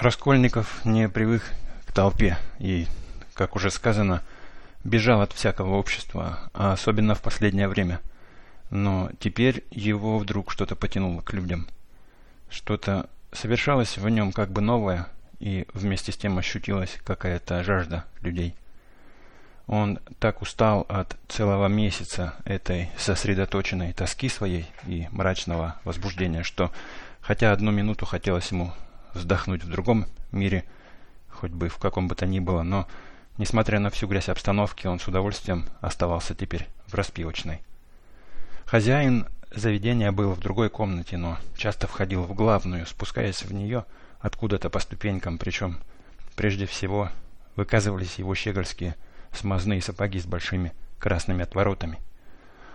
Раскольников не привык к толпе и, как уже сказано, бежал от всякого общества, а особенно в последнее время. Но теперь его вдруг что-то потянуло к людям. Что-то совершалось в нем как бы новое, и вместе с тем ощутилась какая-то жажда людей. Он так устал от целого месяца этой сосредоточенной тоски своей и мрачного возбуждения, что хотя одну минуту хотелось ему вздохнуть в другом мире, хоть бы в каком бы то ни было, но, несмотря на всю грязь обстановки, он с удовольствием оставался теперь в распивочной. Хозяин заведения был в другой комнате, но часто входил в главную, спускаясь в нее откуда-то по ступенькам, причем прежде всего выказывались его щегольские смазные сапоги с большими красными отворотами.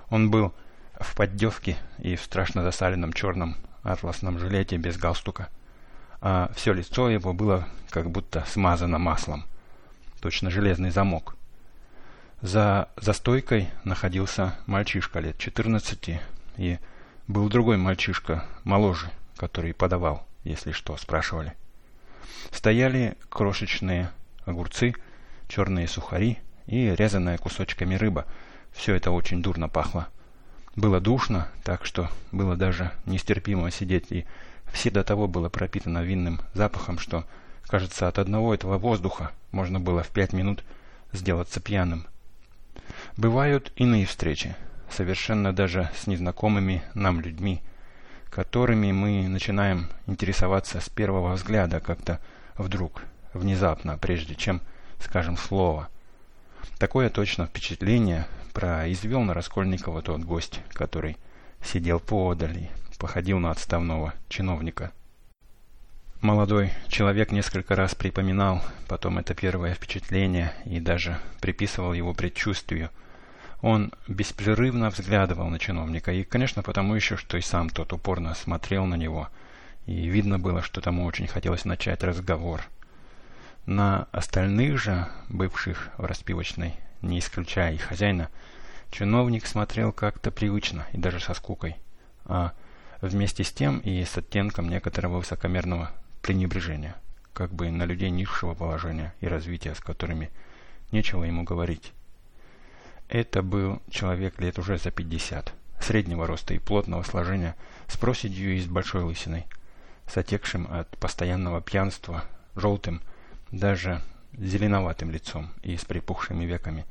Он был в поддевке и в страшно засаленном черном атласном жилете без галстука а все лицо его было как будто смазано маслом. Точно железный замок. За застойкой находился мальчишка лет 14, и был другой мальчишка, моложе, который подавал, если что, спрашивали. Стояли крошечные огурцы, черные сухари и резаная кусочками рыба. Все это очень дурно пахло. Было душно, так что было даже нестерпимо сидеть и все до того было пропитано винным запахом, что, кажется, от одного этого воздуха можно было в пять минут сделаться пьяным. Бывают иные встречи, совершенно даже с незнакомыми нам людьми, которыми мы начинаем интересоваться с первого взгляда как-то вдруг, внезапно, прежде чем скажем слово. Такое точно впечатление произвел на Раскольникова тот гость, который сидел поодаль походил на отставного чиновника. Молодой человек несколько раз припоминал потом это первое впечатление и даже приписывал его предчувствию. Он беспрерывно взглядывал на чиновника, и, конечно, потому еще, что и сам тот упорно смотрел на него, и видно было, что тому очень хотелось начать разговор. На остальных же, бывших в распивочной, не исключая и хозяина, чиновник смотрел как-то привычно и даже со скукой, а вместе с тем и с оттенком некоторого высокомерного пренебрежения, как бы на людей низшего положения и развития, с которыми нечего ему говорить. Это был человек лет уже за пятьдесят, среднего роста и плотного сложения, с проседью и с большой лысиной, с отекшим от постоянного пьянства, желтым, даже зеленоватым лицом и с припухшими веками,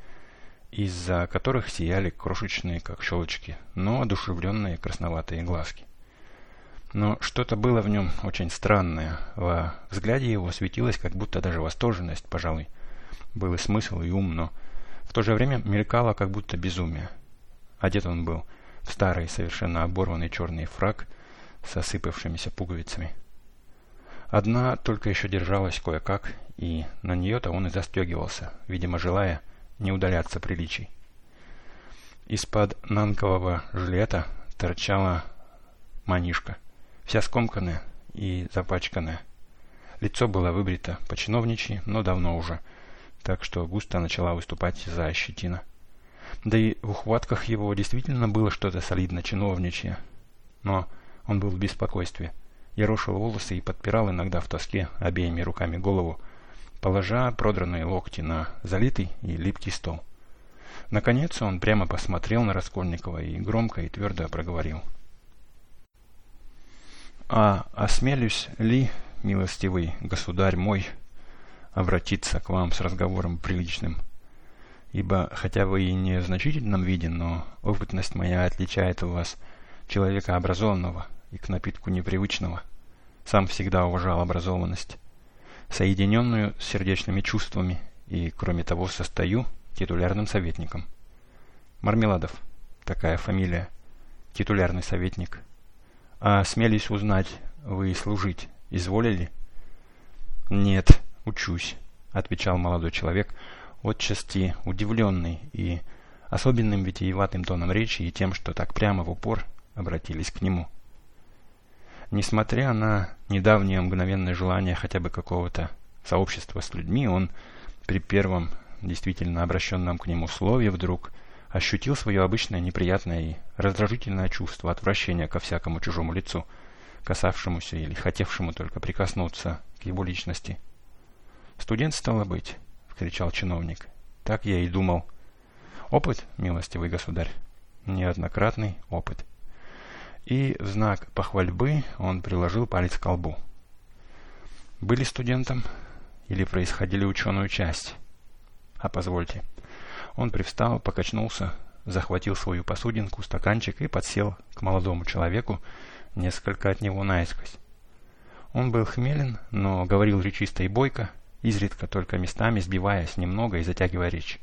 из-за которых сияли крошечные, как щелочки, но одушевленные красноватые глазки. Но что-то было в нем очень странное. Во взгляде его светилась как будто даже восторженность, пожалуй. Был и смысл, и ум, но в то же время мелькало как будто безумие. Одет он был в старый, совершенно оборванный черный фраг с осыпавшимися пуговицами. Одна только еще держалась кое-как, и на нее-то он и застегивался, видимо, желая не удаляться приличий. Из-под нанкового жилета торчала манишка вся скомканная и запачканная. Лицо было выбрито по-чиновничьи, но давно уже, так что густо начала выступать за щетина. Да и в ухватках его действительно было что-то солидно чиновничье. Но он был в беспокойстве. Ерошил волосы и подпирал иногда в тоске обеими руками голову, положа продранные локти на залитый и липкий стол. Наконец он прямо посмотрел на Раскольникова и громко и твердо проговорил — а осмелюсь ли, милостивый государь мой, обратиться к вам с разговором приличным? Ибо, хотя вы и не в значительном виде, но опытность моя отличает у вас человека образованного и к напитку непривычного. Сам всегда уважал образованность, соединенную с сердечными чувствами, и, кроме того, состою титулярным советником. Мармеладов, такая фамилия, титулярный советник – а смелись узнать, вы служить изволили? Нет, учусь, отвечал молодой человек, отчасти удивленный и особенным витиеватым тоном речи и тем, что так прямо в упор обратились к нему. Несмотря на недавнее мгновенное желание хотя бы какого-то сообщества с людьми, он при первом действительно обращенном к нему слове вдруг ощутил свое обычное неприятное и раздражительное чувство отвращения ко всякому чужому лицу, касавшемуся или хотевшему только прикоснуться к его личности. «Студент стало быть», — кричал чиновник. «Так я и думал. Опыт, милостивый государь, неоднократный опыт». И в знак похвальбы он приложил палец к колбу. «Были студентом или происходили ученую часть?» «А позвольте». Он привстал, покачнулся, захватил свою посудинку, стаканчик и подсел к молодому человеку, несколько от него наискось. Он был хмелен, но говорил речисто и бойко, изредка только местами сбиваясь немного и затягивая речь.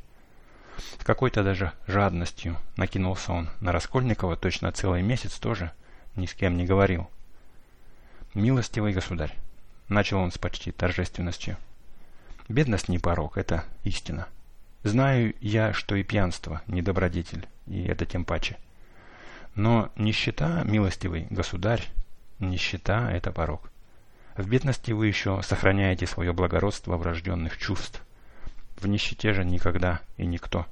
С какой-то даже жадностью накинулся он на Раскольникова, точно целый месяц тоже ни с кем не говорил. «Милостивый государь», — начал он с почти торжественностью, — «бедность не порог, это истина. Знаю я, что и пьянство — не добродетель, и это тем паче. Но нищета, милостивый государь, нищета — это порог. В бедности вы еще сохраняете свое благородство врожденных чувств. В нищете же никогда и никто.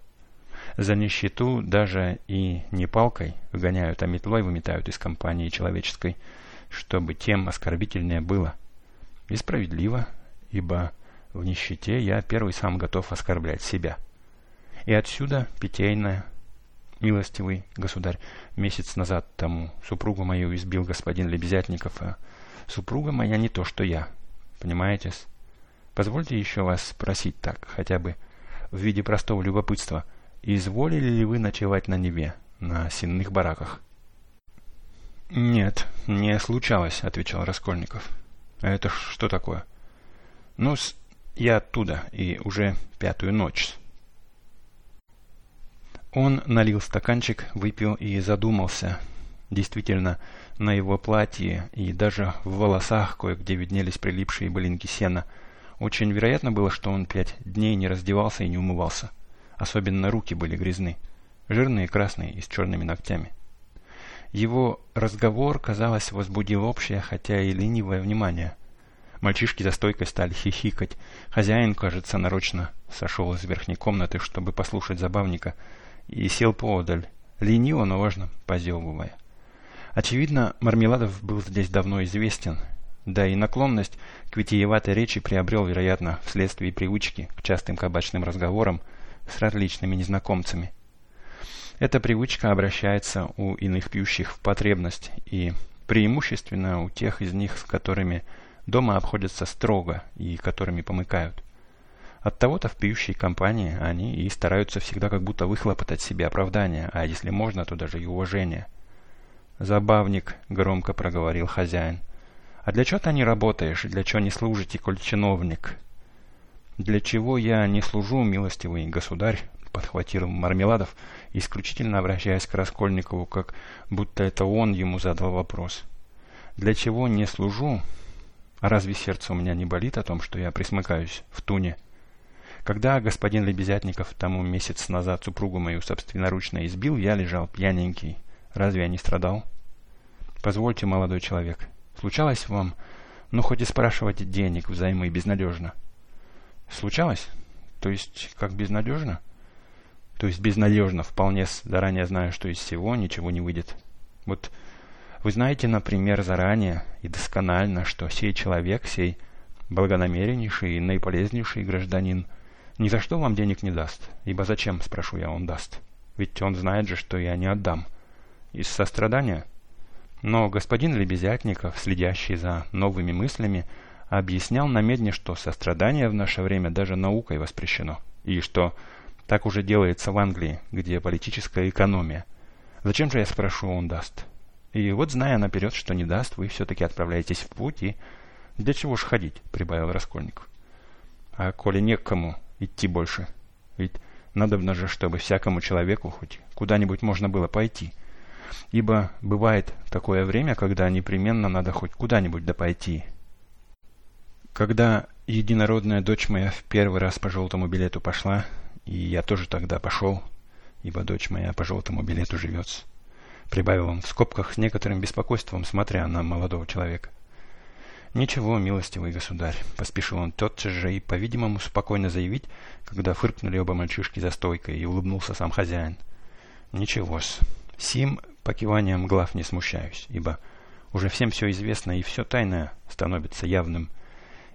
За нищету даже и не палкой выгоняют, а метлой выметают из компании человеческой, чтобы тем оскорбительнее было. И справедливо, ибо в нищете я первый сам готов оскорблять себя. И отсюда питейное милостивый государь, месяц назад тому супругу мою избил господин Лебезятников, а супруга моя не то, что я. Понимаете-с? Позвольте еще вас спросить так, хотя бы в виде простого любопытства. Изволили ли вы ночевать на Неве, на сенных бараках? «Нет, не случалось», — отвечал Раскольников. «А это что такое?» «Ну, я оттуда, и уже пятую ночь». Он налил стаканчик, выпил и задумался. Действительно, на его платье и даже в волосах кое-где виднелись прилипшие былинки сена. Очень вероятно было, что он пять дней не раздевался и не умывался. Особенно руки были грязны, жирные, красные и с черными ногтями. Его разговор, казалось, возбудил общее, хотя и ленивое внимание. Мальчишки за стойкой стали хихикать. Хозяин, кажется, нарочно сошел из верхней комнаты, чтобы послушать забавника – и сел поодаль, лениво, но важно позевывая. Очевидно, Мармеладов был здесь давно известен, да и наклонность к витиеватой речи приобрел, вероятно, вследствие привычки к частым кабачным разговорам с различными незнакомцами. Эта привычка обращается у иных пьющих в потребность и преимущественно у тех из них, с которыми дома обходятся строго и которыми помыкают. От того-то в пьющей компании они и стараются всегда как будто выхлопотать себе оправдание, а если можно, то даже и уважение. «Забавник», — громко проговорил хозяин. «А для чего ты не работаешь? Для чего не служите, коль чиновник?» «Для чего я не служу, милостивый государь?» — подхватил Мармеладов, исключительно обращаясь к Раскольникову, как будто это он ему задал вопрос. «Для чего не служу? А разве сердце у меня не болит о том, что я присмыкаюсь в туне?» Когда господин Лебезятников тому месяц назад супругу мою собственноручно избил, я лежал пьяненький. Разве я не страдал? Позвольте, молодой человек, случалось вам, ну, хоть и спрашивать денег взаймы безнадежно? Случалось? То есть, как безнадежно? То есть безнадежно, вполне заранее знаю, что из всего ничего не выйдет. Вот вы знаете, например, заранее и досконально, что сей человек, сей благонамереннейший и наиполезнейший гражданин – ни за что вам денег не даст, ибо зачем, спрошу я, он даст? Ведь он знает же, что я не отдам. Из сострадания? Но господин Лебезятников, следящий за новыми мыслями, объяснял намедне, что сострадание в наше время даже наукой воспрещено, и что так уже делается в Англии, где политическая экономия. Зачем же, я спрошу, он даст? И вот, зная наперед, что не даст, вы все-таки отправляетесь в путь и... «Для чего ж ходить?» — прибавил Раскольников. «А коли не к кому, идти больше. Ведь надобно же, чтобы всякому человеку хоть куда-нибудь можно было пойти. Ибо бывает такое время, когда непременно надо хоть куда-нибудь да пойти. Когда единородная дочь моя в первый раз по желтому билету пошла, и я тоже тогда пошел, ибо дочь моя по желтому билету живет, прибавил он в скобках с некоторым беспокойством, смотря на молодого человека. «Ничего, милостивый государь», — поспешил он тотчас же и, по-видимому, спокойно заявить, когда фыркнули оба мальчишки за стойкой, и улыбнулся сам хозяин. «Ничего-с, сим покиванием глав не смущаюсь, ибо Уже всем все известно, и все тайное становится явным.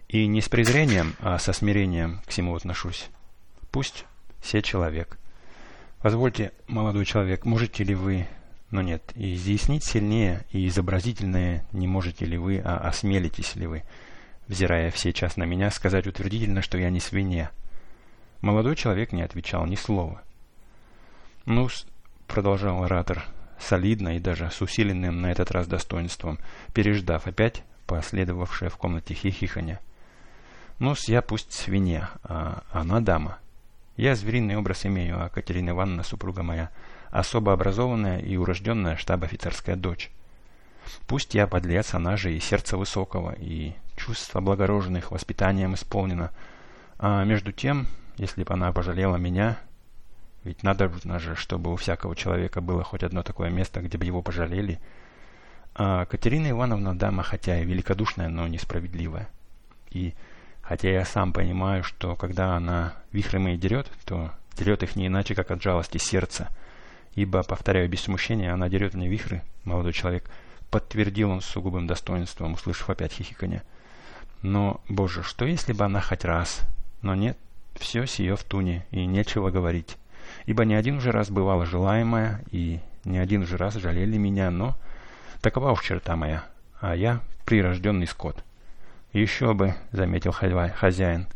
И не с презрением, а со смирением к всему отношусь. Пусть все человек. Позвольте, молодой человек, можете ли вы... Но нет, изъяснить сильнее и изобразительное не можете ли вы, а осмелитесь ли вы, взирая все час на меня, сказать утвердительно, что я не свинья. Молодой человек не отвечал ни слова. ну продолжал оратор, солидно и даже с усиленным на этот раз достоинством, переждав опять последовавшее в комнате хихиканье. ну я пусть свинья, а она дама. Я звериный образ имею, а Катерина Ивановна, супруга моя, особо образованная и урожденная штаб-офицерская дочь. Пусть я подлец, она же и сердце высокого, и чувство благороженных воспитанием исполнено. А между тем, если бы она пожалела меня, ведь надо же, чтобы у всякого человека было хоть одно такое место, где бы его пожалели. А Катерина Ивановна дама, хотя и великодушная, но несправедливая. И хотя я сам понимаю, что когда она вихры мои дерет, то дерет их не иначе, как от жалости сердца. Ибо, повторяю без смущения, она дерет мне вихры, молодой человек, подтвердил он с сугубым достоинством, услышав опять хихиканье. Но, боже, что если бы она хоть раз? Но нет, все сие в туне, и нечего говорить ибо не один уже раз бывало желаемое, и не один уже раз жалели меня, но такова уж черта моя, а я прирожденный скот. Еще бы, заметил хозяин.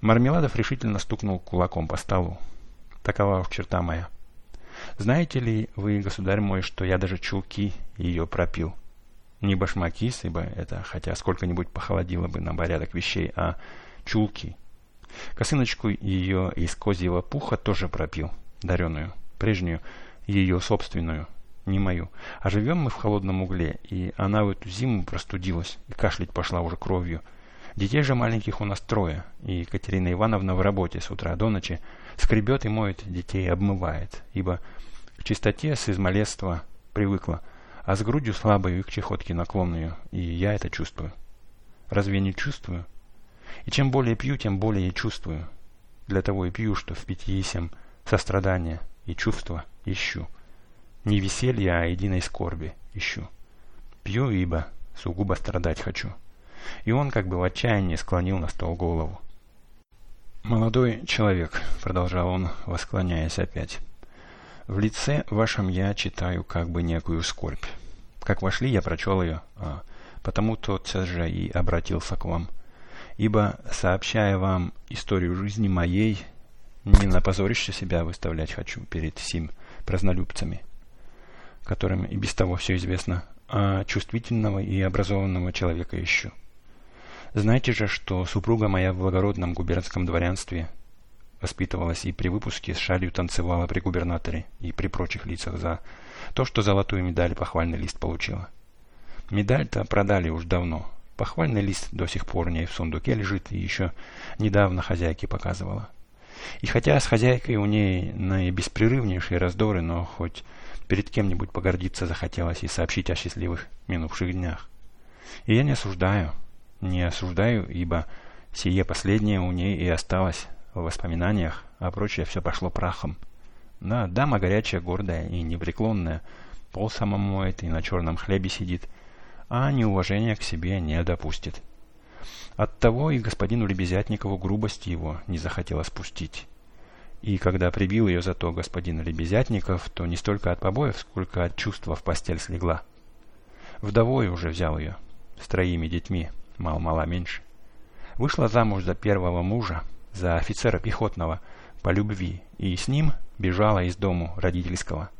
Мармеладов решительно стукнул кулаком по столу. Такова уж черта моя. Знаете ли вы, государь мой, что я даже чулки ее пропил? Не башмаки, ибо это хотя сколько-нибудь похолодило бы на порядок вещей, а чулки. Косыночку ее из козьего пуха тоже пропил, дареную, прежнюю, ее собственную, не мою. А живем мы в холодном угле, и она в эту зиму простудилась и кашлять пошла уже кровью. Детей же маленьких у нас трое, и Екатерина Ивановна в работе с утра до ночи скребет и моет детей, обмывает, ибо к чистоте с измалетства привыкла, а с грудью слабою и к чехотке наклонную, и я это чувствую. Разве не чувствую? И чем более пью, тем более и чувствую. Для того и пью, что в питье сем сострадания и чувства ищу. Не веселья, а единой скорби ищу. Пью, ибо сугубо страдать хочу. И он как бы в отчаянии склонил на стол голову. «Молодой человек», — продолжал он, восклоняясь опять, — «в лице вашем я читаю как бы некую скорбь. Как вошли, я прочел ее, а потому тотчас же и обратился к вам» ибо, сообщая вам историю жизни моей, не на позорище себя выставлять хочу перед сим празднолюбцами, которым и без того все известно, а чувствительного и образованного человека ищу. Знаете же, что супруга моя в благородном губернском дворянстве воспитывалась и при выпуске с шалью танцевала при губернаторе и при прочих лицах за то, что золотую медаль похвальный лист получила. Медаль-то продали уж давно, Похвальный лист до сих пор у ней в сундуке лежит, и еще недавно хозяйке показывала. И хотя с хозяйкой у ней наибеспрерывнейшие раздоры, но хоть перед кем-нибудь погордиться захотелось и сообщить о счастливых минувших днях. И я не осуждаю, не осуждаю, ибо сие последнее у ней и осталось в воспоминаниях, а прочее все пошло прахом. Да, дама горячая, гордая и непреклонная, пол самомоет и на черном хлебе сидит – а неуважения к себе не допустит. Оттого и господину Лебезятникову грубости его не захотела спустить. И когда прибил ее за то господин Лебезятников, то не столько от побоев, сколько от чувства в постель слегла. Вдовой уже взял ее, с троими детьми, мал-мала меньше. Вышла замуж за первого мужа, за офицера пехотного, по любви, и с ним бежала из дому родительского.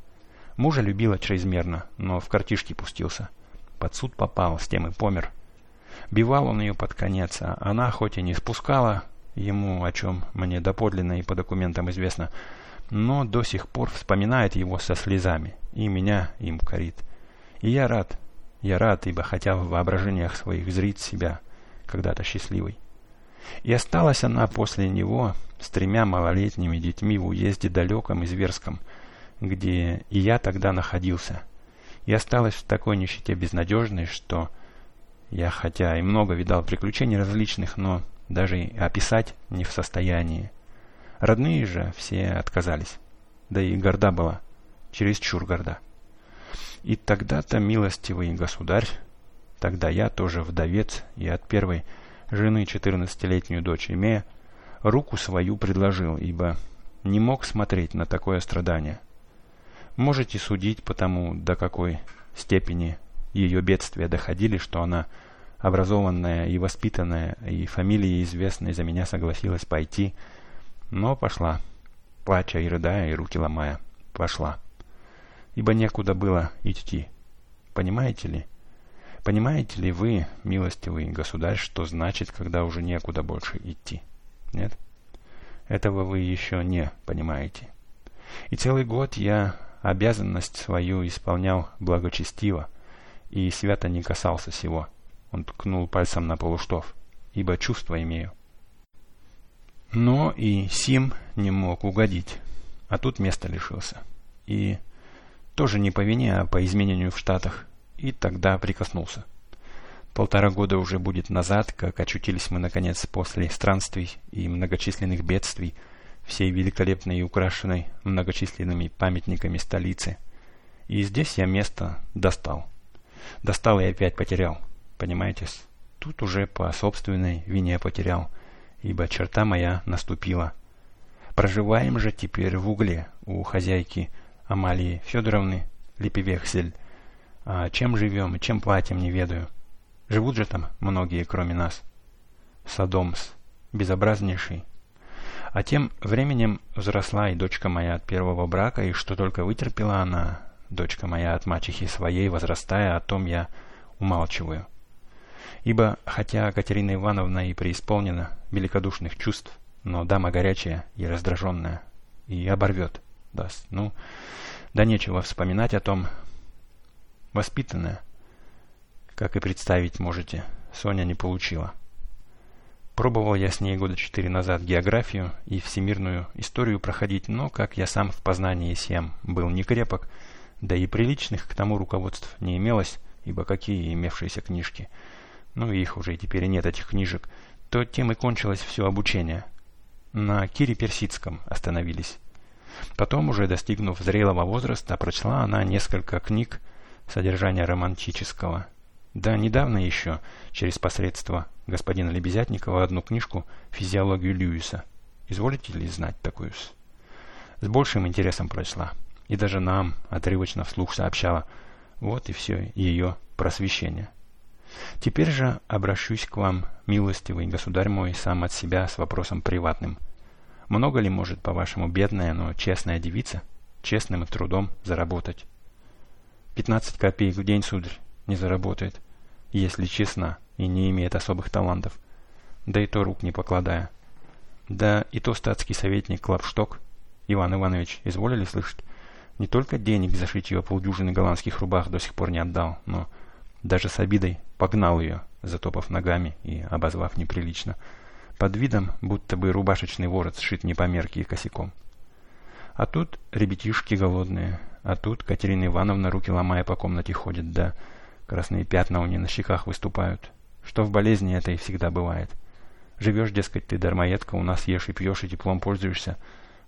Мужа любила чрезмерно, но в картишки пустился – под суд попал, с тем и помер. Бивал он ее под конец, а она хоть и не спускала ему, о чем мне доподлинно и по документам известно, но до сих пор вспоминает его со слезами, и меня им корит. И я рад, я рад, ибо хотя в воображениях своих зрит себя когда-то счастливой. И осталась она после него с тремя малолетними детьми в уезде далеком и зверском, где и я тогда находился – и осталась в такой нищете безнадежной, что я хотя и много видал приключений различных, но даже и описать не в состоянии. Родные же все отказались, да и горда была, чересчур горда. И тогда-то, милостивый государь, тогда я тоже вдовец и от первой жены четырнадцатилетнюю дочь имея, руку свою предложил, ибо не мог смотреть на такое страдание. Можете судить по тому, до какой степени ее бедствия доходили, что она, образованная и воспитанная, и фамилия известная, за меня согласилась пойти, но пошла, плача и рыдая, и руки ломая, пошла. Ибо некуда было идти. Понимаете ли? Понимаете ли вы, милостивый государь, что значит, когда уже некуда больше идти? Нет? Этого вы еще не понимаете. И целый год я обязанность свою исполнял благочестиво и свято не касался сего. Он ткнул пальцем на полуштов, ибо чувства имею. Но и Сим не мог угодить, а тут место лишился. И тоже не по вине, а по изменению в Штатах. И тогда прикоснулся. Полтора года уже будет назад, как очутились мы, наконец, после странствий и многочисленных бедствий всей великолепной и украшенной многочисленными памятниками столицы. И здесь я место достал. Достал и опять потерял. Понимаете? Тут уже по собственной вине потерял, ибо черта моя наступила. Проживаем же теперь в угле у хозяйки Амалии Федоровны Липевехсель. А чем живем и чем платим, не ведаю. Живут же там многие, кроме нас. Содомс, безобразнейший. А тем временем взросла и дочка моя от первого брака, и что только вытерпела она, дочка моя от мачехи своей, возрастая, о том я умалчиваю. Ибо, хотя Катерина Ивановна и преисполнена великодушных чувств, но дама горячая и раздраженная, и оборвет, даст. Ну, да нечего вспоминать о том. Воспитанная, как и представить можете, Соня не получила. Пробовал я с ней года четыре назад географию и всемирную историю проходить, но, как я сам в познании сем был не крепок, да и приличных к тому руководств не имелось, ибо какие имевшиеся книжки, ну их уже теперь и нет этих книжек, то тем и кончилось все обучение. На Кире Персидском остановились. Потом, уже достигнув зрелого возраста, прочла она несколько книг содержания романтического. Да, недавно еще, через посредство господина Лебезятникова, одну книжку «Физиологию Льюиса». Изволите ли знать такую? С большим интересом прочла. И даже нам отрывочно вслух сообщала. Вот и все ее просвещение. Теперь же обращусь к вам, милостивый государь мой, сам от себя с вопросом приватным. Много ли может, по-вашему, бедная, но честная девица честным трудом заработать? Пятнадцать копеек в день, сударь, не заработает, если честна и не имеет особых талантов, да и то рук не покладая. Да и то статский советник Клапшток, Иван Иванович, изволили слышать, не только денег за шитье полдюжины голландских рубах до сих пор не отдал, но даже с обидой погнал ее, затопав ногами и обозвав неприлично, под видом, будто бы рубашечный ворот сшит не по мерке и косяком. А тут ребятишки голодные, а тут Катерина Ивановна руки ломая по комнате ходит, да Красные пятна у нее на щеках выступают. Что в болезни это и всегда бывает. Живешь, дескать, ты дармоедка, у нас ешь и пьешь, и теплом пользуешься.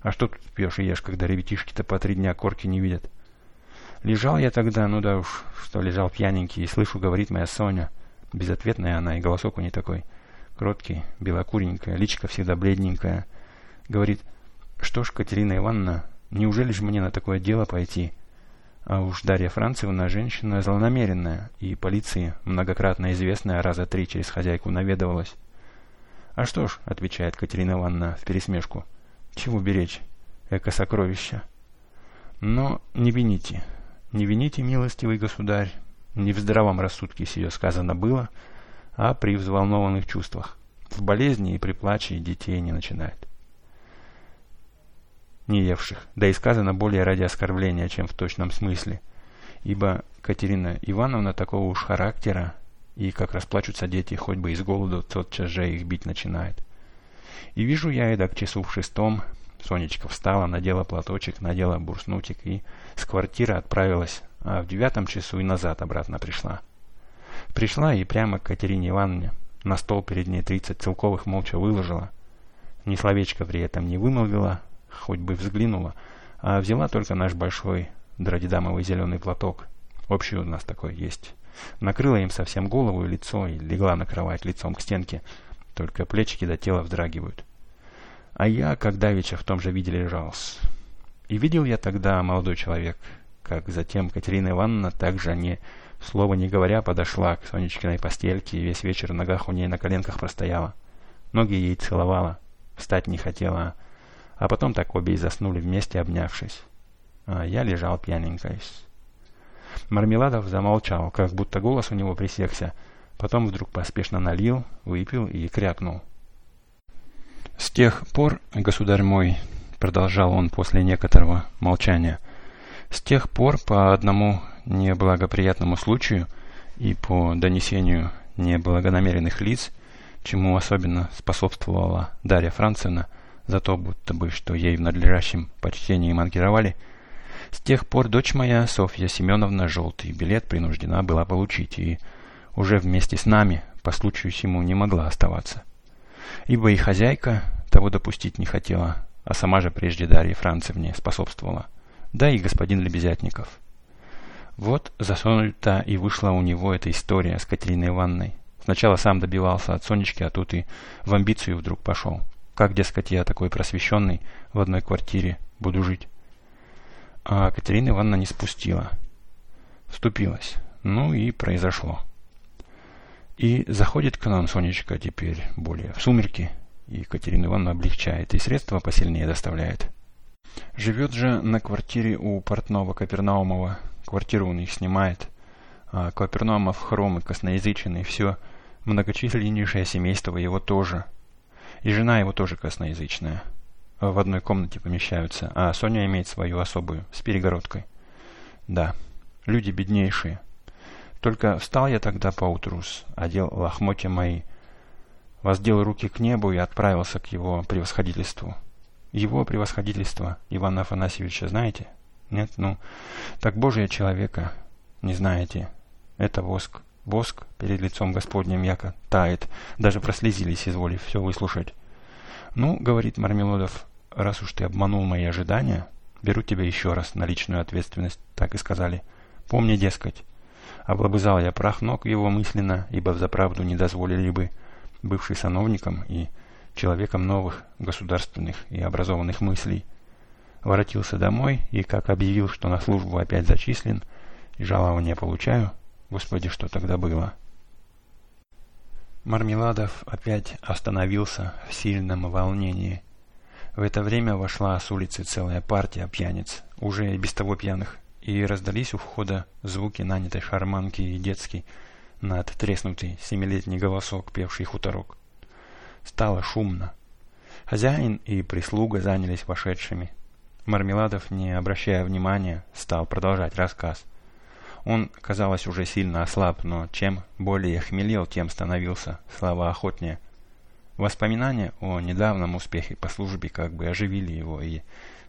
А что тут пьешь и ешь, когда ребятишки-то по три дня корки не видят? Лежал я тогда, ну да уж, что лежал пьяненький, и слышу, говорит моя Соня. Безответная она, и голосок у нее такой. Кроткий, белокуренькая, личка всегда бледненькая. Говорит, что ж, Катерина Ивановна, неужели же мне на такое дело пойти? А уж Дарья Францевна женщина злонамеренная, и полиции многократно известная раза три через хозяйку наведывалась. «А что ж», — отвечает Катерина Ивановна в пересмешку, — «чего беречь? Эко-сокровища». Но не вините, не вините, милостивый государь, не в здравом рассудке сие сказано было, а при взволнованных чувствах. В болезни и при плаче детей не начинает не евших, да и сказано более ради оскорбления, чем в точном смысле. Ибо Катерина Ивановна такого уж характера, и как расплачутся дети, хоть бы из голода, тотчас же их бить начинает. И вижу я это к часу в шестом, Сонечка встала, надела платочек, надела бурснутик и с квартиры отправилась, а в девятом часу и назад обратно пришла. Пришла и прямо к Катерине Ивановне, на стол перед ней тридцать целковых молча выложила. Ни словечко при этом не вымолвила, хоть бы взглянула, а взяла только наш большой дродидамовый зеленый платок, Общий у нас такой есть. Накрыла им совсем голову и лицо, и легла на кровать лицом к стенке. Только плечики до тела вздрагивают. А я, как давеча, в том же виде лежал. И видел я тогда, молодой человек, как затем Катерина Ивановна также не, слова не говоря, подошла к Сонечкиной постельке и весь вечер в ногах у ней на коленках простояла. Ноги ей целовала, встать не хотела, а потом так обе и заснули вместе, обнявшись. А я лежал пьяненькой. Мармеладов замолчал, как будто голос у него пресекся. Потом вдруг поспешно налил, выпил и крякнул. «С тех пор, государь мой, — продолжал он после некоторого молчания, — с тех пор по одному неблагоприятному случаю и по донесению неблагонамеренных лиц, чему особенно способствовала Дарья Францевна, за то будто бы, что ей в надлежащем почтении манкировали, — с тех пор дочь моя, Софья Семеновна, желтый билет принуждена была получить, и уже вместе с нами по случаю сему не могла оставаться. Ибо и хозяйка того допустить не хотела, а сама же прежде Дарье Францевне способствовала, да и господин Лебезятников. Вот засунута и вышла у него эта история с Катериной Ивановной. Сначала сам добивался от Сонечки, а тут и в амбицию вдруг пошел. Как, дескать, я такой просвещенный в одной квартире буду жить? а Катерина Ивановна не спустила. Вступилась. Ну и произошло. И заходит к нам Сонечка теперь более в сумерки, и Катерина Ивановна облегчает, и средства посильнее доставляет. Живет же на квартире у портного Капернаумова. Квартиру он их снимает. А Капернаумов хром и косноязычный, все. Многочисленнейшее семейство его тоже. И жена его тоже косноязычная в одной комнате помещаются, а Соня имеет свою особую, с перегородкой. Да, люди беднейшие. Только встал я тогда поутру, одел лохмотья мои, воздел руки к небу и отправился к его превосходительству. Его превосходительство Ивана Афанасьевича знаете? Нет? Ну, так Божия человека не знаете. Это воск. Воск перед лицом Господним яко тает. Даже прослезились, изволив все выслушать. «Ну, — говорит Мармелодов, — раз уж ты обманул мои ожидания, беру тебя еще раз на личную ответственность, так и сказали. Помни, дескать, облобызал я прах ног его мысленно, ибо взаправду не дозволили бы, бывший сановником и человеком новых государственных и образованных мыслей, воротился домой и, как объявил, что на службу опять зачислен и жалования получаю, господи, что тогда было?» Мармеладов опять остановился в сильном волнении. В это время вошла с улицы целая партия пьяниц, уже и без того пьяных, и раздались у входа звуки нанятой шарманки и детский, над треснутый семилетний голосок, певший хуторок. Стало шумно. Хозяин и прислуга занялись вошедшими. Мармеладов, не обращая внимания, стал продолжать рассказ – он, казалось, уже сильно ослаб, но чем более хмелел, тем становился слова охотнее. Воспоминания о недавнем успехе по службе как бы оживили его и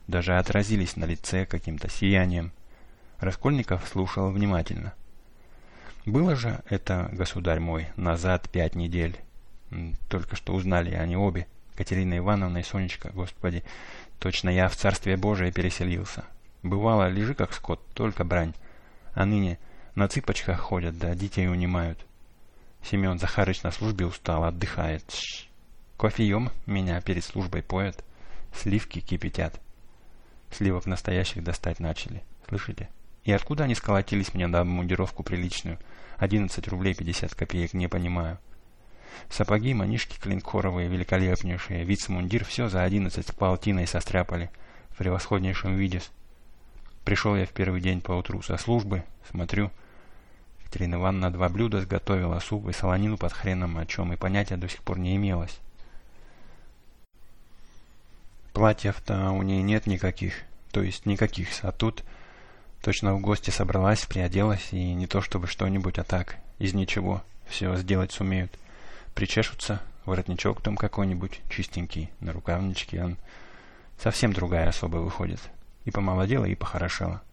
даже отразились на лице каким-то сиянием. Раскольников слушал внимательно. Было же это, государь мой, назад пять недель. Только что узнали они обе, Катерина Ивановна и Сонечка, господи, точно я в Царствие Божие переселился. Бывало, лежи как скот, только брань а ныне на цыпочках ходят, да детей унимают. Семен Захарыч на службе устал, отдыхает. Кофеем меня перед службой поят, сливки кипятят. Сливок настоящих достать начали, слышите? И откуда они сколотились мне на обмундировку приличную? 11 рублей 50 копеек, не понимаю. Сапоги, манишки клинкоровые, великолепнейшие, вицмундир, все за 11 с полтиной состряпали в превосходнейшем виде. Пришел я в первый день поутру со службы, смотрю, Екатерина Ивановна два блюда сготовила, суп и солонину под хреном, о чем и понятия до сих пор не имелось. Платьев-то у ней нет никаких, то есть никаких, а тут точно в гости собралась, приоделась, и не то чтобы что-нибудь, а так, из ничего, все сделать сумеют. Причешутся, воротничок там какой-нибудь, чистенький, на рукавничке, он совсем другая особа выходит и помолодела, и похорошела.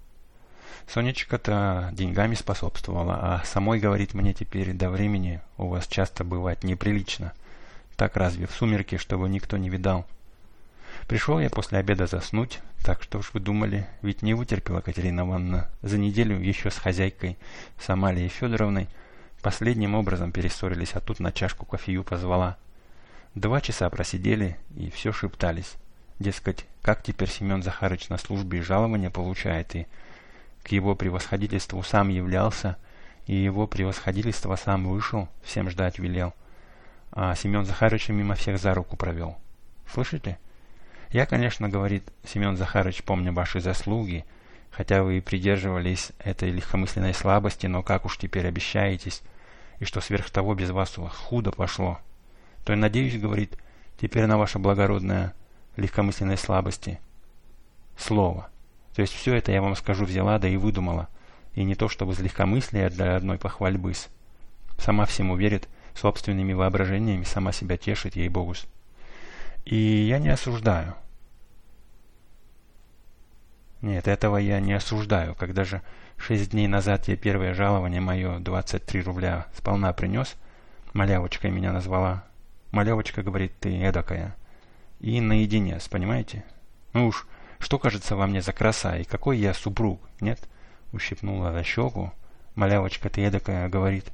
Сонечка-то деньгами способствовала, а самой, говорит мне теперь, до времени у вас часто бывать неприлично. Так разве в сумерке, чтобы никто не видал? Пришел я после обеда заснуть, так что уж вы думали, ведь не вытерпела Катерина Ивановна. За неделю еще с хозяйкой, с Амалией Федоровной, последним образом перессорились, а тут на чашку кофею позвала. Два часа просидели и все шептались. Дескать, как теперь Семен Захарыч на службе и жалования получает, и к его превосходительству сам являлся, и его превосходительство сам вышел, всем ждать велел. А Семен Захарыч мимо всех за руку провел. Слышите? Я, конечно, говорит Семен Захарыч, помня ваши заслуги, хотя вы и придерживались этой легкомысленной слабости, но как уж теперь обещаетесь, и что сверх того без вас худо пошло, то я надеюсь, говорит, теперь на ваше благородное легкомысленной слабости. Слово. То есть все это я вам скажу взяла, да и выдумала. И не то чтобы из легкомыслия для одной похвальбы. Сама всему верит, собственными воображениями сама себя тешит, ей-богус. И я не осуждаю. Нет, этого я не осуждаю. Когда же шесть дней назад я первое жалование мое, 23 рубля, сполна принес, малявочкой меня назвала. Малявочка говорит, ты эдакая и наедине, понимаете? Ну уж, что кажется во мне за краса, и какой я супруг, нет? Ущипнула за щеку. Малявочка ты эдакая говорит.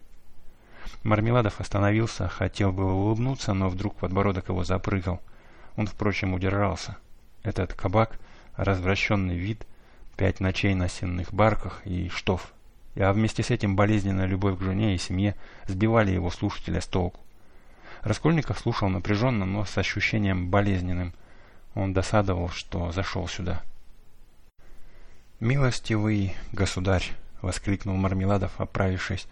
Мармеладов остановился, хотел было улыбнуться, но вдруг подбородок его запрыгал. Он, впрочем, удержался. Этот кабак, развращенный вид, пять ночей на сенных барках и штоф. А вместе с этим болезненная любовь к жене и семье сбивали его слушателя с толку. Раскольников слушал напряженно, но с ощущением болезненным. Он досадовал, что зашел сюда. «Милостивый государь!» — воскликнул Мармеладов, оправившись.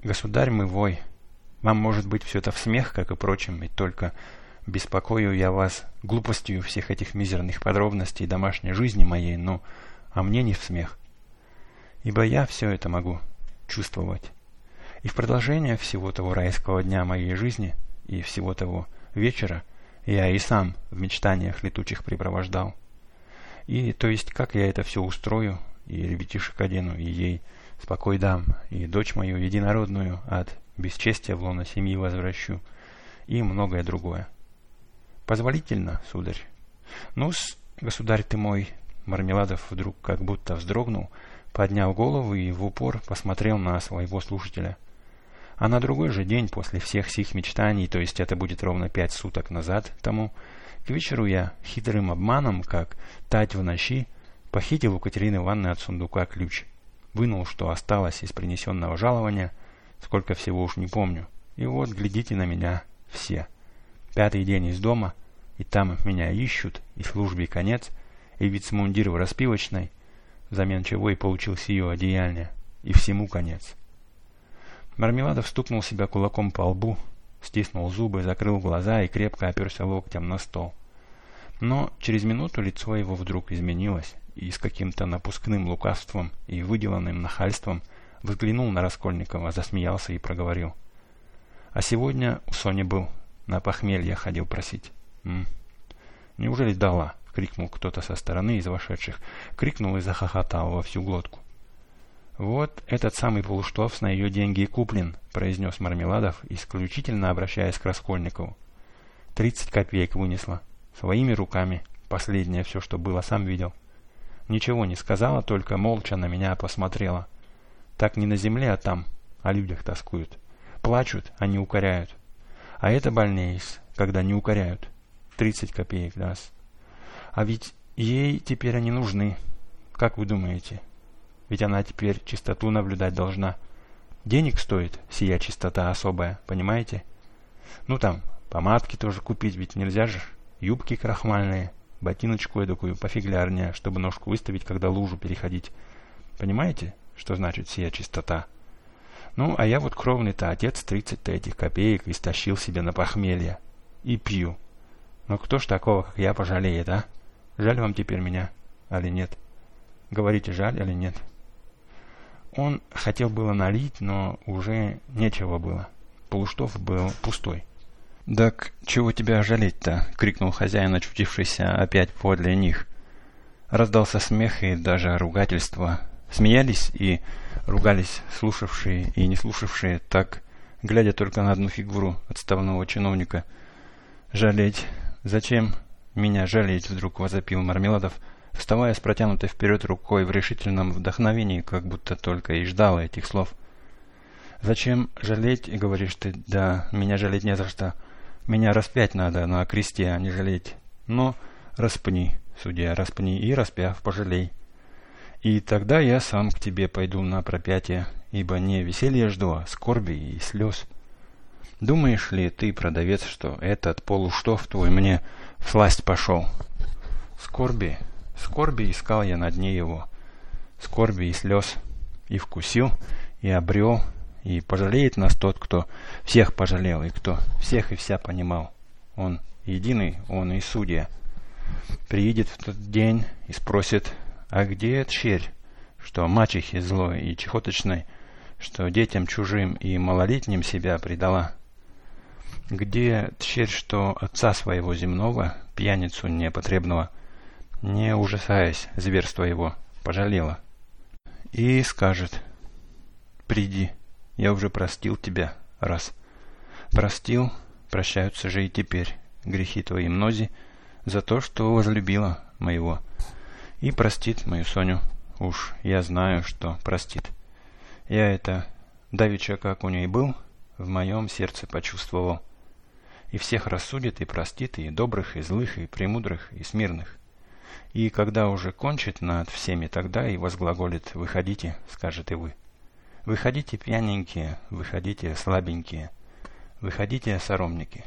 «Государь мы вой. Вам, может быть, все это в смех, как и прочим, ведь только беспокою я вас глупостью всех этих мизерных подробностей домашней жизни моей, но а мне не в смех. Ибо я все это могу чувствовать. И в продолжение всего того райского дня моей жизни и всего того вечера я и сам в мечтаниях летучих припровождал. И то есть как я это все устрою, и ребятишек одену, и ей спокой дам, и дочь мою единородную от бесчестия в лоно семьи возвращу, и многое другое. Позволительно, сударь? Ну-с, государь ты мой, Мармеладов вдруг как будто вздрогнул, поднял голову и в упор посмотрел на своего слушателя. А на другой же день после всех сих мечтаний, то есть это будет ровно пять суток назад тому, к вечеру я хитрым обманом, как тать в ночи, похитил у Катерины Ивановны от сундука ключ. Вынул, что осталось из принесенного жалования, сколько всего уж не помню. И вот, глядите на меня все. Пятый день из дома, и там меня ищут, и службе конец, и вицмундир в распивочной, взамен чего и получил сие одеяние, и всему конец. Мармеладов стукнул себя кулаком по лбу, стиснул зубы, закрыл глаза и крепко оперся локтем на стол. Но через минуту лицо его вдруг изменилось, и с каким-то напускным лукавством и выделанным нахальством взглянул на Раскольникова, засмеялся и проговорил. «А сегодня у Сони был, на похмелье ходил просить». «М? «Неужели дала?» — крикнул кто-то со стороны из вошедших. Крикнул и захохотал во всю глотку. «Вот этот самый полуштофс на ее деньги и куплен», — произнес Мармеладов, исключительно обращаясь к Раскольникову. «Тридцать копеек вынесла. Своими руками. Последнее все, что было, сам видел. Ничего не сказала, только молча на меня посмотрела. Так не на земле, а там. О людях тоскуют. Плачут, а не укоряют. А это больнее, когда не укоряют. Тридцать копеек даст. А ведь ей теперь они нужны. Как вы думаете?» ведь она теперь чистоту наблюдать должна. Денег стоит сия чистота особая, понимаете? Ну там, помадки тоже купить ведь нельзя же. Юбки крахмальные, ботиночку эдакую пофиглярнее, чтобы ножку выставить, когда лужу переходить. Понимаете, что значит сия чистота? Ну, а я вот кровный-то отец 30-то этих копеек истощил себе на похмелье. И пью. Но кто ж такого, как я, пожалеет, а? Жаль вам теперь меня, али нет? Говорите, жаль или нет?» Он хотел было налить, но уже нечего было. Полуштов был пустой. «Так чего тебя жалеть-то?» — крикнул хозяин, очутившийся опять подле них. Раздался смех и даже ругательство. Смеялись и ругались слушавшие и не слушавшие, так, глядя только на одну фигуру отставного чиновника. «Жалеть? Зачем? Меня жалеть?» — вдруг возопил Мармеладов, вставая с протянутой вперед рукой в решительном вдохновении, как будто только и ждал этих слов. «Зачем жалеть?» — говоришь ты. «Да, меня жалеть не за что. Меня распять надо на кресте, а не жалеть. Но распни, судья, распни и распяв пожалей. И тогда я сам к тебе пойду на пропятие, ибо не веселье жду, а скорби и слез». Думаешь ли ты, продавец, что этот полуштов твой мне сласть пошел? Скорби, скорби искал я на дне его, скорби и слез, и вкусил, и обрел, и пожалеет нас тот, кто всех пожалел, и кто всех и вся понимал. Он единый, он и судья. Приедет в тот день и спросит, а где черь, что мачехе злой и чехоточной, что детям чужим и малолетним себя предала? Где тщерь, что отца своего земного, пьяницу непотребного, не ужасаясь зверства его, пожалела. И скажет, приди, я уже простил тебя раз. Простил, прощаются же и теперь грехи твои мнози за то, что возлюбила моего. И простит мою Соню, уж я знаю, что простит. Я это давеча, как у ней был, в моем сердце почувствовал и всех рассудит и простит, и добрых, и злых, и премудрых, и смирных. И когда уже кончит над всеми, тогда и возглаголит «Выходите», скажет и вы. «Выходите, пьяненькие, выходите, слабенькие, выходите, соромники».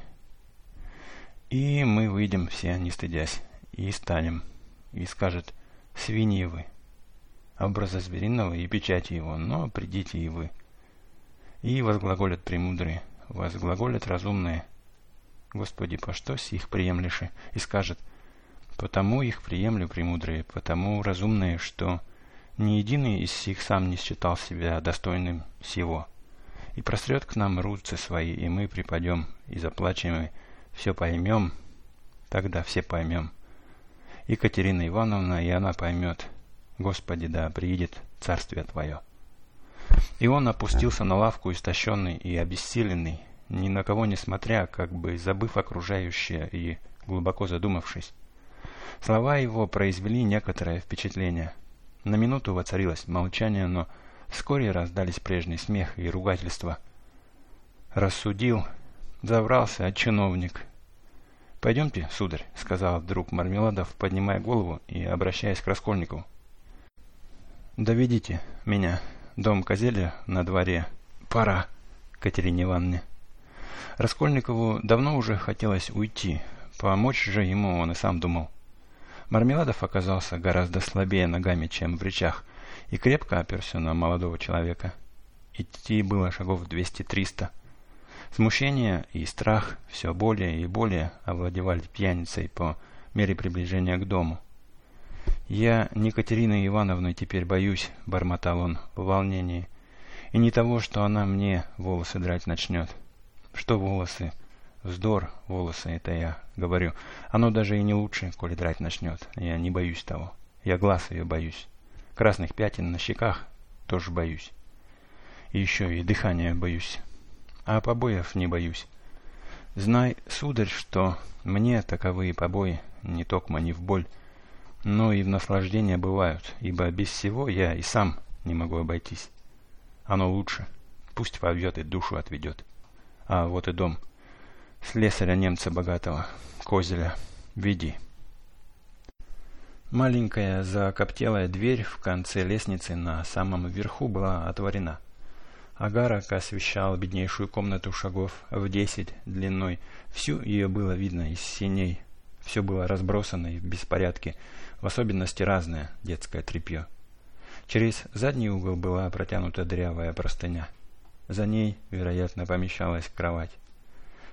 И мы выйдем все, не стыдясь, и станем, и скажет «Свиньи вы». Образа звериного и печати его, но придите и вы. И возглаголят премудрые, возглаголят разумные – Господи, по что их приемлешь? И скажет, потому их приемлю, премудрые, потому разумные, что ни единый из сих сам не считал себя достойным сего. И прострет к нам руцы свои, и мы припадем, и заплачем, и все поймем, тогда все поймем. Екатерина Ивановна, и она поймет, Господи, да приедет Царствие Твое. И он опустился на лавку истощенный и обессиленный, ни на кого не смотря, как бы забыв окружающее и глубоко задумавшись. Слова его произвели некоторое впечатление. На минуту воцарилось молчание, но вскоре раздались прежний смех и ругательства. Рассудил, заврался, а чиновник. «Пойдемте, сударь», — сказал вдруг Мармеладов, поднимая голову и обращаясь к Раскольникову. «Доведите меня, дом Козеля на дворе. Пора, Катерине Ивановне». Раскольникову давно уже хотелось уйти, помочь же ему он и сам думал. Мармеладов оказался гораздо слабее ногами, чем в речах, и крепко оперся на молодого человека. Идти было шагов 200-300. Смущение и страх все более и более овладевали пьяницей по мере приближения к дому. «Я не Катерины Ивановны теперь боюсь», — бормотал он в волнении, — «и не того, что она мне волосы драть начнет». Что волосы? Вздор, волосы, это я говорю. Оно даже и не лучше, коли драть начнет. Я не боюсь того. Я глаз ее боюсь. Красных пятен на щеках тоже боюсь. И еще и дыхания боюсь. А побоев не боюсь. Знай, сударь, что мне таковые побои не токмо не в боль, но и в наслаждение бывают, ибо без всего я и сам не могу обойтись. Оно лучше. Пусть вовьет и душу отведет. А, вот и дом. Слесаря немца богатого. Козеля. Веди. Маленькая закоптелая дверь в конце лестницы на самом верху была отворена. Агарок освещал беднейшую комнату шагов в десять длиной. Всю ее было видно из синей. Все было разбросано и в беспорядке, в особенности разное детское тряпье. Через задний угол была протянута дырявая простыня. За ней, вероятно, помещалась кровать.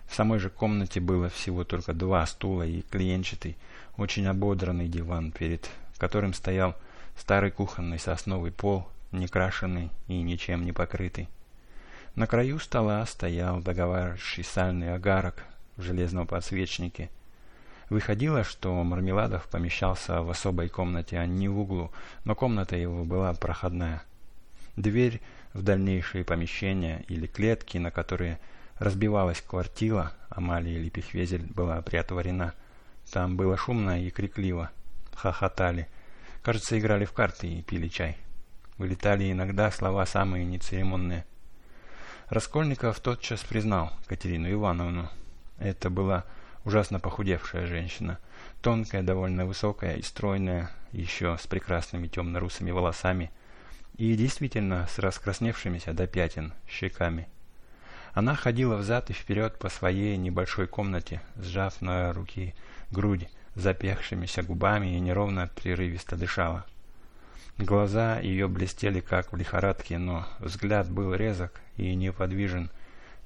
В самой же комнате было всего только два стула и клиенчатый, очень ободранный диван, перед которым стоял старый кухонный сосновый стол, некрашенный и ничем не покрытый. На краю стола стоял догорающий сальный огарок в железном подсвечнике. Выходило, что Мармеладов помещался в особой комнате, а не в углу, но комната его была проходная. Дверь в дальнейшие помещения или клетки, на которые разбивалась квартира, Амалии Липпевехзель была приотворена, Там было шумно и крикливо. Хохотали. Кажется, играли в карты и пили чай. Вылетали иногда слова самые нецеремонные. Раскольников тотчас признал Катерину Ивановну. Это была ужасно похудевшая женщина. Тонкая, довольно высокая и стройная, еще с прекрасными темно-русыми волосами и действительно с раскрасневшимися до пятен щеками. Она ходила взад и вперед по своей небольшой комнате, сжав на руки грудь запекшимися губами и неровно прерывисто дышала. Глаза ее блестели, как в лихорадке, но взгляд был резок и неподвижен,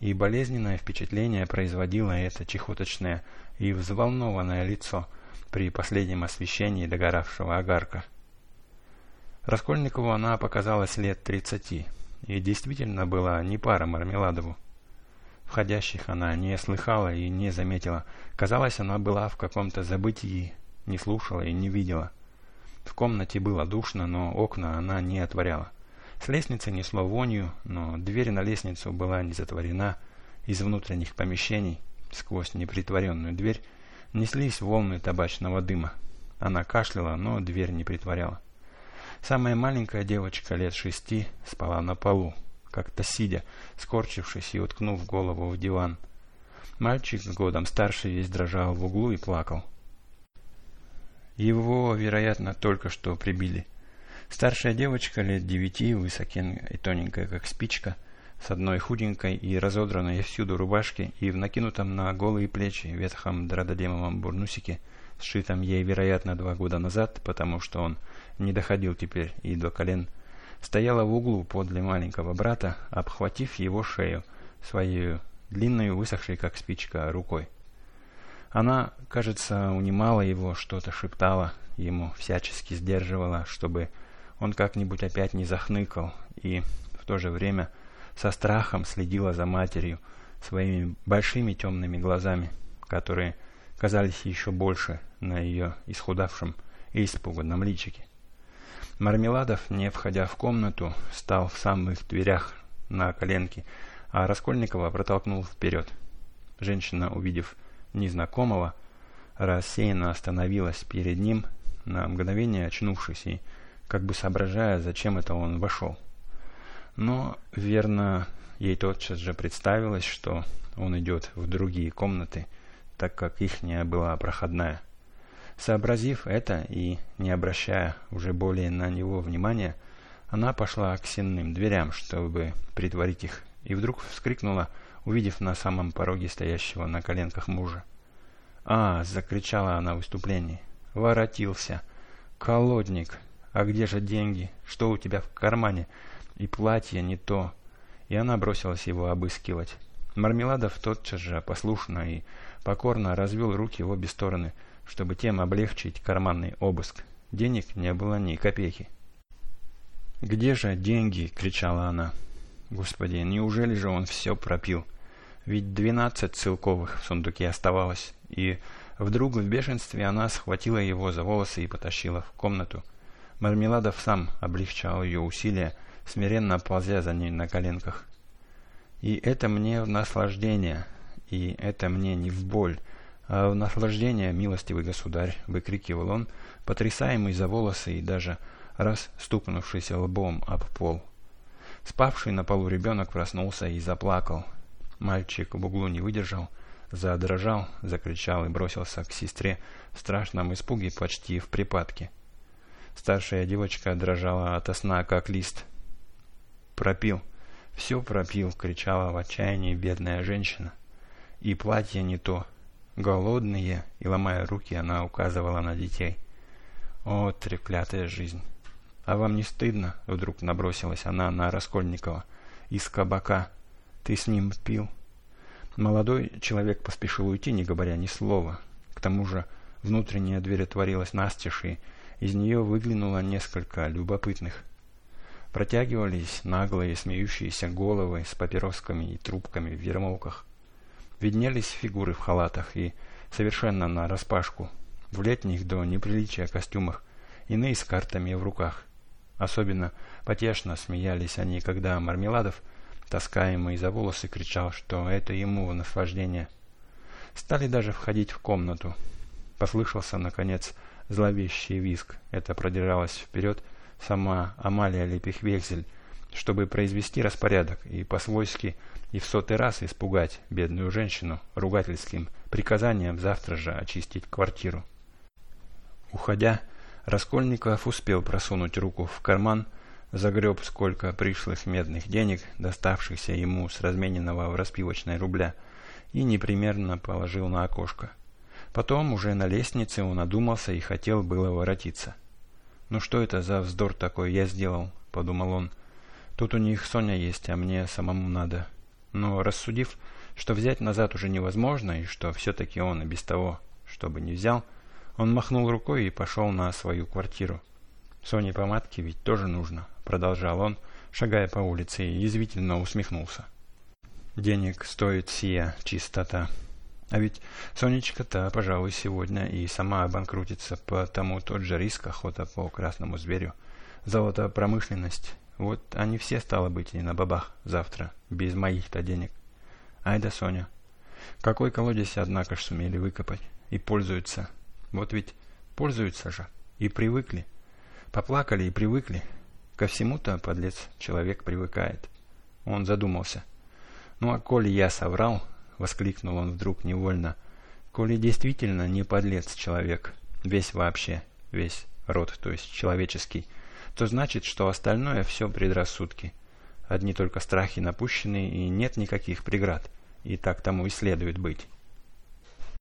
и болезненное впечатление производило это чехоточное и взволнованное лицо при последнем освещении догоравшего огарка. Раскольникову она показалась лет тридцати, и действительно была не пара Мармеладову. Входящих она не слыхала и не заметила. Казалось, она была в каком-то забытии, не слушала и не видела. В комнате было душно, но окна она не отворяла. С лестницы несло вонью, но дверь на лестницу была не затворена. Из внутренних помещений, сквозь непритворенную дверь, неслись волны табачного дыма. Она кашляла, но дверь не притворяла. Самая маленькая девочка лет шести спала на полу, как-то сидя, скорчившись и уткнув голову в диван. Мальчик годом старше весь дрожал в углу и плакал. Его, вероятно, только что прибили. Старшая девочка лет девяти, высокенькая и тоненькая, как спичка, с одной худенькой и разодранной всюду рубашки и в накинутом на голые плечи ветхом дрододемовом бурнусике, сшитом ей, вероятно, два года назад, потому что он не доходил теперь и до колен, стояла в углу подле маленького брата, обхватив его шею своей длинной, высохшей как спичка, рукой. Она, кажется, унимала его, что-то шептала ему, всячески сдерживала, чтобы он как-нибудь опять не захныкал, и в то же время со страхом следила за матерью своими большими темными глазами, которые казались еще больше на ее исхудавшем и испуганном личике. Мармеладов, не входя в комнату, стал в самых дверях на коленке, а Раскольникова протолкнул вперед. Женщина, увидев незнакомого, рассеянно остановилась перед ним, на мгновение очнувшись и как бы соображая, зачем это он вошел. Но, верно, ей тотчас же представилось, что он идет в другие комнаты, так как ихняя была проходная. Сообразив это и не обращая уже более на него внимания, она пошла к сенным дверям, чтобы притворить их, и вдруг вскрикнула, увидев на самом пороге стоящего на коленках мужа. «А!» — закричала она в выступлении. «Воротился! Колодник! А где же деньги? Что у тебя в кармане? И платье не то!» И она бросилась его обыскивать. Мармеладов тотчас же послушно и покорно развел руки в обе стороны — чтобы тем облегчить карманный обыск. Денег не было ни копейки. «Где же деньги?» — кричала она. «Господи, неужели же он все пропил? Ведь двенадцать целковых в сундуке оставалось». И вдруг в бешенстве она схватила его за волосы и потащила в комнату. Мармеладов сам облегчал ее усилия, смиренно ползя за ней на коленках. «И это мне в наслаждение, и это мне не в боль», а в наслаждение, милостивый государь, выкрикивал он, потрясаемый за волосы и даже раз стукнувшийся лбом об пол. Спавший на полу ребенок проснулся и заплакал. Мальчик в углу не выдержал, задрожал, закричал и бросился к сестре в страшном испуге, почти в припадке. Старшая девочка дрожала ото сна, как лист. «Пропил! Все пропил!» — кричала в отчаянии бедная женщина. «И платье не то!» голодные, и, ломая руки, она указывала на детей. «О, треклятая жизнь! А вам не стыдно?» — вдруг набросилась она на Раскольникова. «Из кабака. Ты с ним пил?» Молодой человек поспешил уйти, не говоря ни слова. К тому же внутренняя дверь отворилась настежь, и из нее выглянуло несколько любопытных. Протягивались наглые смеющиеся головы с папиросками и трубками в ермолках виднелись фигуры в халатах и совершенно на распашку, в летних до неприличия костюмах, иные с картами в руках. Особенно потешно смеялись они, когда Мармеладов, таскаемый за волосы, кричал, что это ему в наслаждение. Стали даже входить в комнату. Послышался, наконец, зловещий визг. Это продиралась вперед сама Амалия Лепихвекзель, чтобы произвести распорядок и по-свойски и в сотый раз испугать бедную женщину ругательским приказанием завтра же очистить квартиру. Уходя, Раскольников успел просунуть руку в карман, загреб сколько пришлых медных денег, доставшихся ему с размененного в распивочной рубля, и непримерно положил на окошко. Потом, уже на лестнице, он одумался и хотел было воротиться. «Ну что это за вздор такой я сделал?» — подумал он. «Тут у них Соня есть, а мне самому надо». Но рассудив, что взять назад уже невозможно, и что все-таки он и без того, чтобы не взял, он махнул рукой и пошел на свою квартиру. «Соне помадки ведь тоже нужно», — продолжал он, шагая по улице, и язвительно усмехнулся. «Денег стоит сия чистота». А ведь Сонечка-то, пожалуй, сегодня и сама обанкрутится, потому тот же риск охота по красному зверю. Золото промышленность. Вот они все, стало быть, и на бабах завтра, без моих-то денег. Ай да Соня. Какой колодец, однако ж, сумели выкопать. И пользуются. Вот ведь пользуются же. И привыкли. Поплакали и привыкли. Ко всему-то, подлец, человек привыкает. Он задумался. Ну а коли я соврал, — воскликнул он вдруг невольно. «Коли действительно не подлец человек, весь вообще, весь род, то есть человеческий, то значит, что остальное все предрассудки. Одни только страхи напущенные, и нет никаких преград, и так тому и следует быть».